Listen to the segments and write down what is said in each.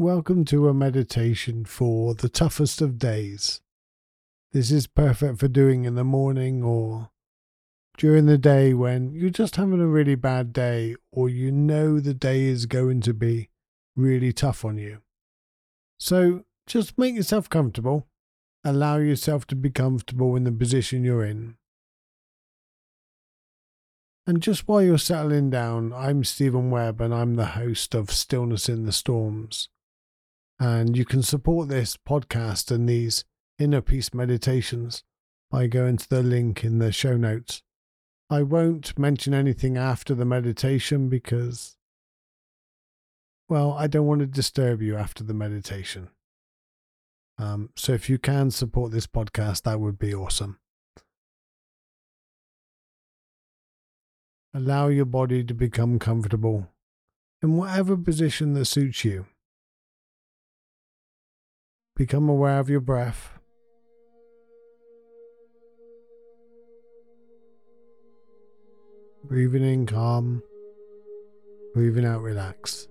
Welcome to a meditation for the toughest of days. This is perfect for doing in the morning or during the day when you're just having a really bad day or you know the day is going to be really tough on you. So just make yourself comfortable. Allow yourself to be comfortable in the position you're in. And just while you're settling down, I'm Steven Webb and I'm the host of Stillness in the Storms. And you can support this podcast and these inner peace meditations by going to the link in the show notes. I won't mention anything after the meditation because, well, I don't want to disturb you after the meditation. Um, so if you can support this podcast, that would be awesome. Allow your body to become comfortable in whatever position that suits you. Become aware of your breath. Breathing in calm, breathing out relax.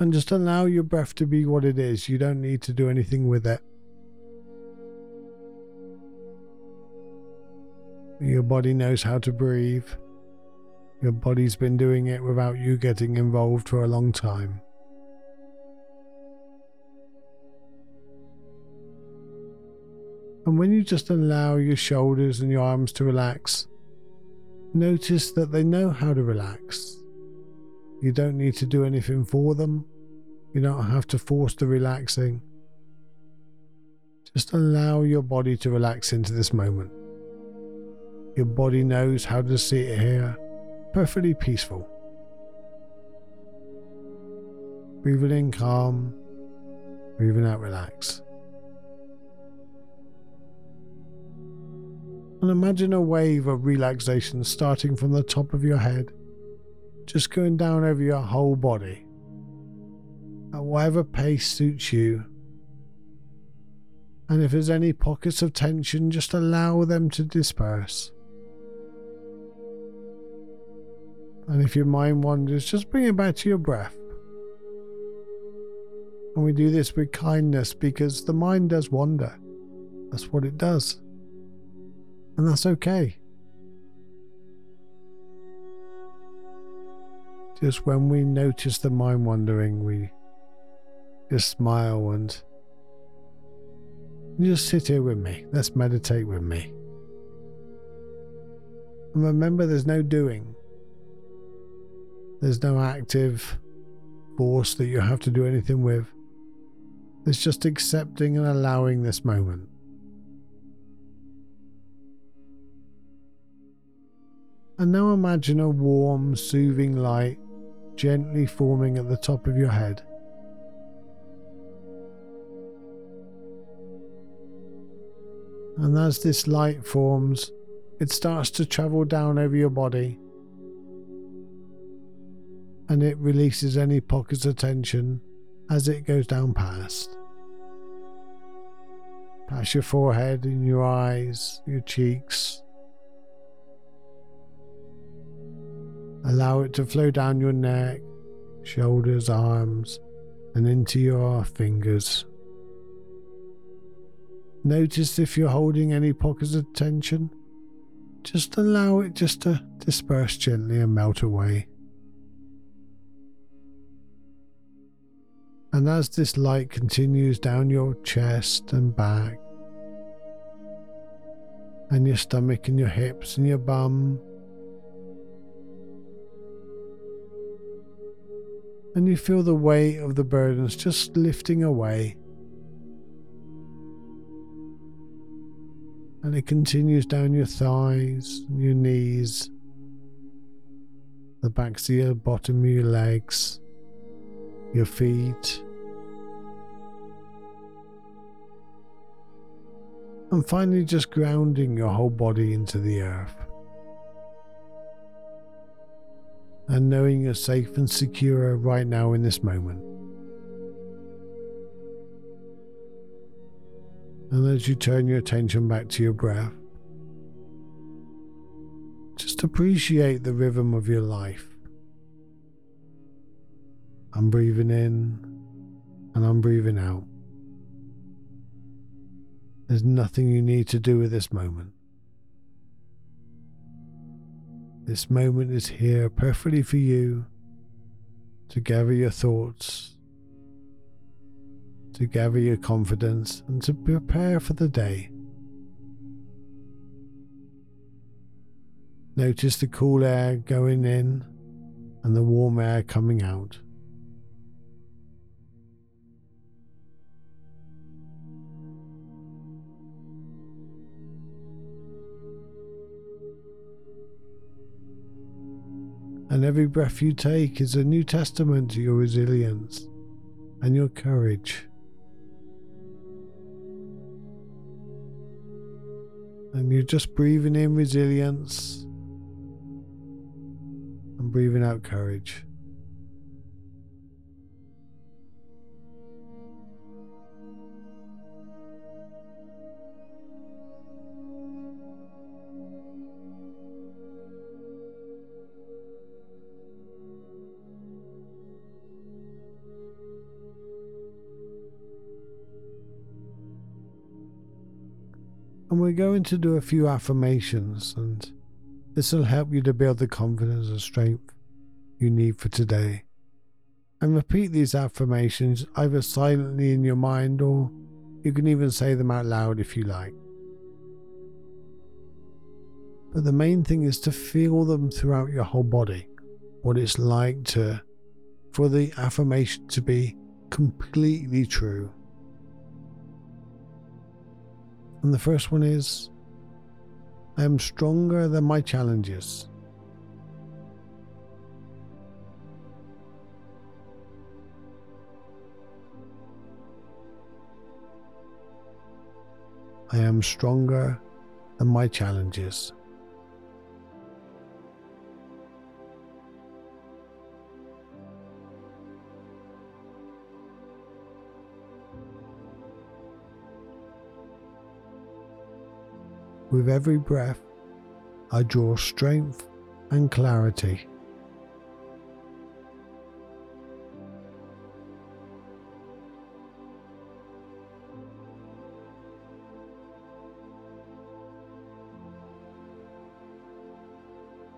And just allow your breath to be what it is. You don't need to do anything with it. Your body knows how to breathe. Your body's been doing it without you getting involved for a long time. And when you just allow your shoulders and your arms to relax, notice that they know how to relax. You don't need to do anything for them. You don't have to force the relaxing. Just allow your body to relax into this moment. Your body knows how to sit here, perfectly peaceful. Breathing in calm, breathing out relax. And imagine a wave of relaxation starting from the top of your head, just going down over your whole body. At whatever pace suits you. And if there's any pockets of tension, just allow them to disperse. And if your mind wanders, just bring it back to your breath. And we do this with kindness because the mind does wander. That's what it does. And that's okay. Just when we notice the mind wandering, we just smile and just sit here with me. Let's meditate with me. And remember, there's no doing. There's no active force that you have to do anything with. It's just accepting and allowing this moment. And now imagine a warm, soothing light gently forming at the top of your head. And as this light forms, it starts to travel down over your body and it releases any pockets of tension as it goes down past. Past your forehead and your eyes, your cheeks. Allow it to flow down your neck, shoulders, arms, and into your fingers. Notice if you're holding any pockets of tension. Just allow it just to disperse gently and melt away. And as this light continues down your chest and back, and your stomach and your hips and your bum, and you feel the weight of the burdens just lifting away. And it continues down your thighs, your knees, the backs of your bottom of your legs your feet, and finally just grounding your whole body into the earth. And knowing you're safe and secure right now in this moment. And as you turn your attention back to your breath, just appreciate the rhythm of your life. I'm breathing in and I'm breathing out. There's nothing you need to do with this moment. This moment is here perfectly for you to gather your thoughts, to gather your confidence, and to prepare for the day. Notice the cool air going in and the warm air coming out. And every breath you take is a new testament to your resilience and your courage. And you're just breathing in resilience and breathing out courage. And we're going to do a few affirmations, and this will help you to build the confidence and strength you need for today. And repeat these affirmations either silently in your mind or you can even say them out loud if you like. But the main thing is to feel them throughout your whole body. What it's like to for the affirmation to be completely true. And the first one is I am stronger than my challenges. I am stronger than my challenges. With every breath, I draw strength and clarity.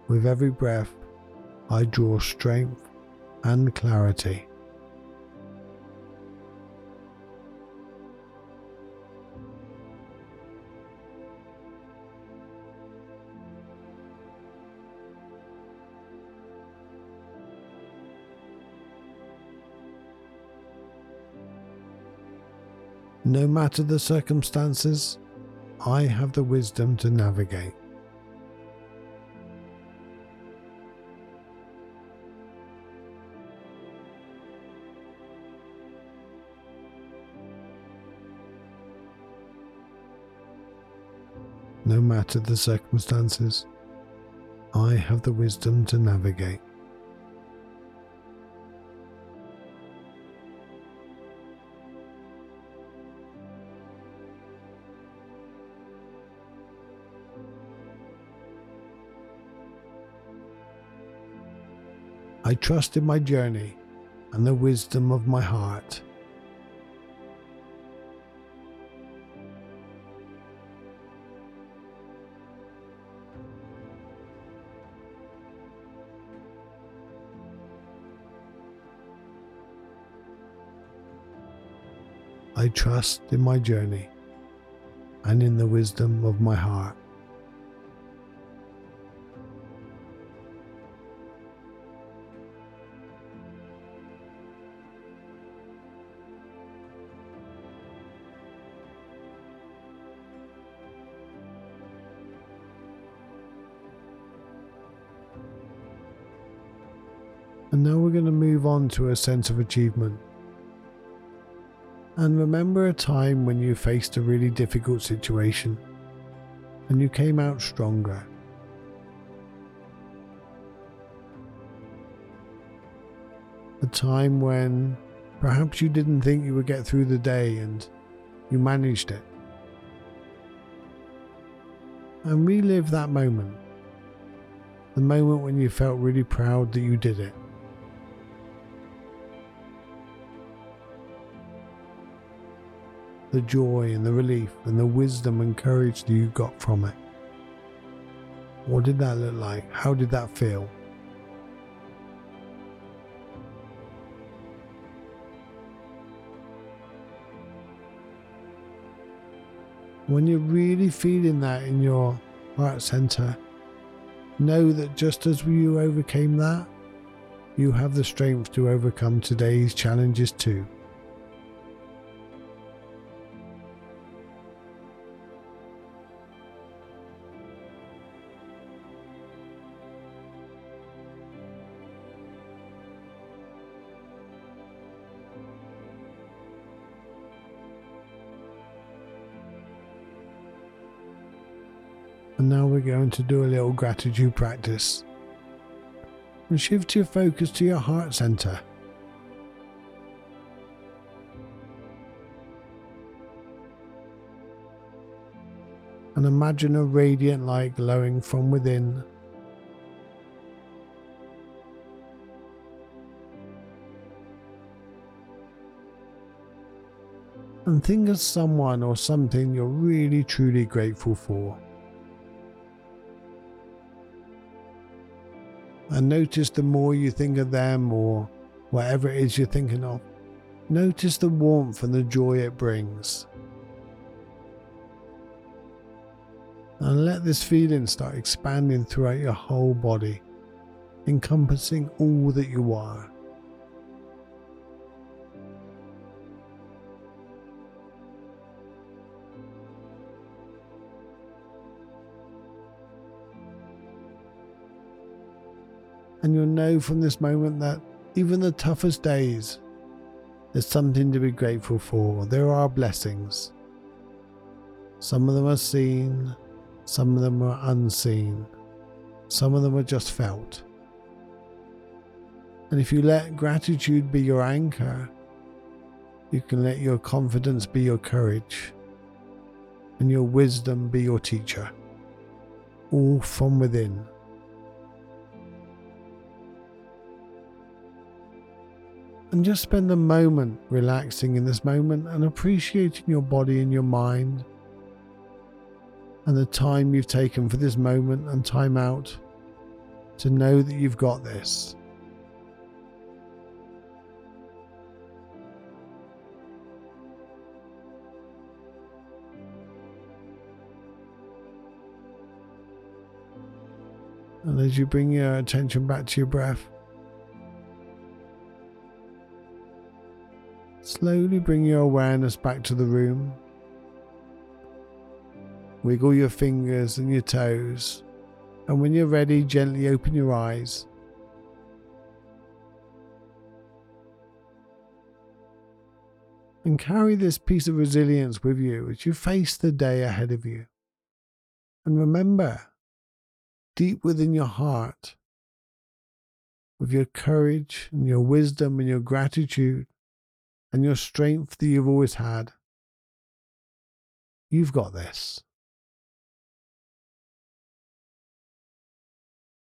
With every breath, I draw strength and clarity. No matter the circumstances, I have the wisdom to navigate. No matter the circumstances, I have the wisdom to navigate. I trust in my journey and the wisdom of my heart. I trust in my journey and in the wisdom of my heart. And now we're going to move on to a sense of achievement. And remember a time when you faced a really difficult situation and you came out stronger. A time when perhaps you didn't think you would get through the day and you managed it. And relive that moment. The moment when you felt really proud that you did it. The joy and the relief and the wisdom and courage that you got from it. What did that look like? How did that feel? When you're really feeling that in your heart center, know that just as you overcame that, you have the strength to overcome today's challenges too. And now we're going to do a little gratitude practice. And shift your focus to your heart center. And imagine a radiant light glowing from within. And think of someone or something you're really truly grateful for. And notice the more you think of them or whatever it is you're thinking of, notice the warmth and the joy it brings. And let this feeling start expanding throughout your whole body, encompassing all that you are. And you'll know from this moment that even the toughest days, there's something to be grateful for. There are blessings. Some of them are seen, some of them are unseen, some of them are just felt. And if you let gratitude be your anchor, you can let your confidence be your courage, and your wisdom be your teacher, all from within. And just spend a moment relaxing in this moment and appreciating your body and your mind and the time you've taken for this moment and time out to know that you've got this. And as you bring your attention back to your breath, Slowly bring your awareness back to the room. Wiggle your fingers and your toes, and when you're ready, gently open your eyes. And carry this piece of resilience with you as you face the day ahead of you. And remember, deep within your heart, with your courage and your wisdom and your gratitude, and your strength that you've always had. You've got this.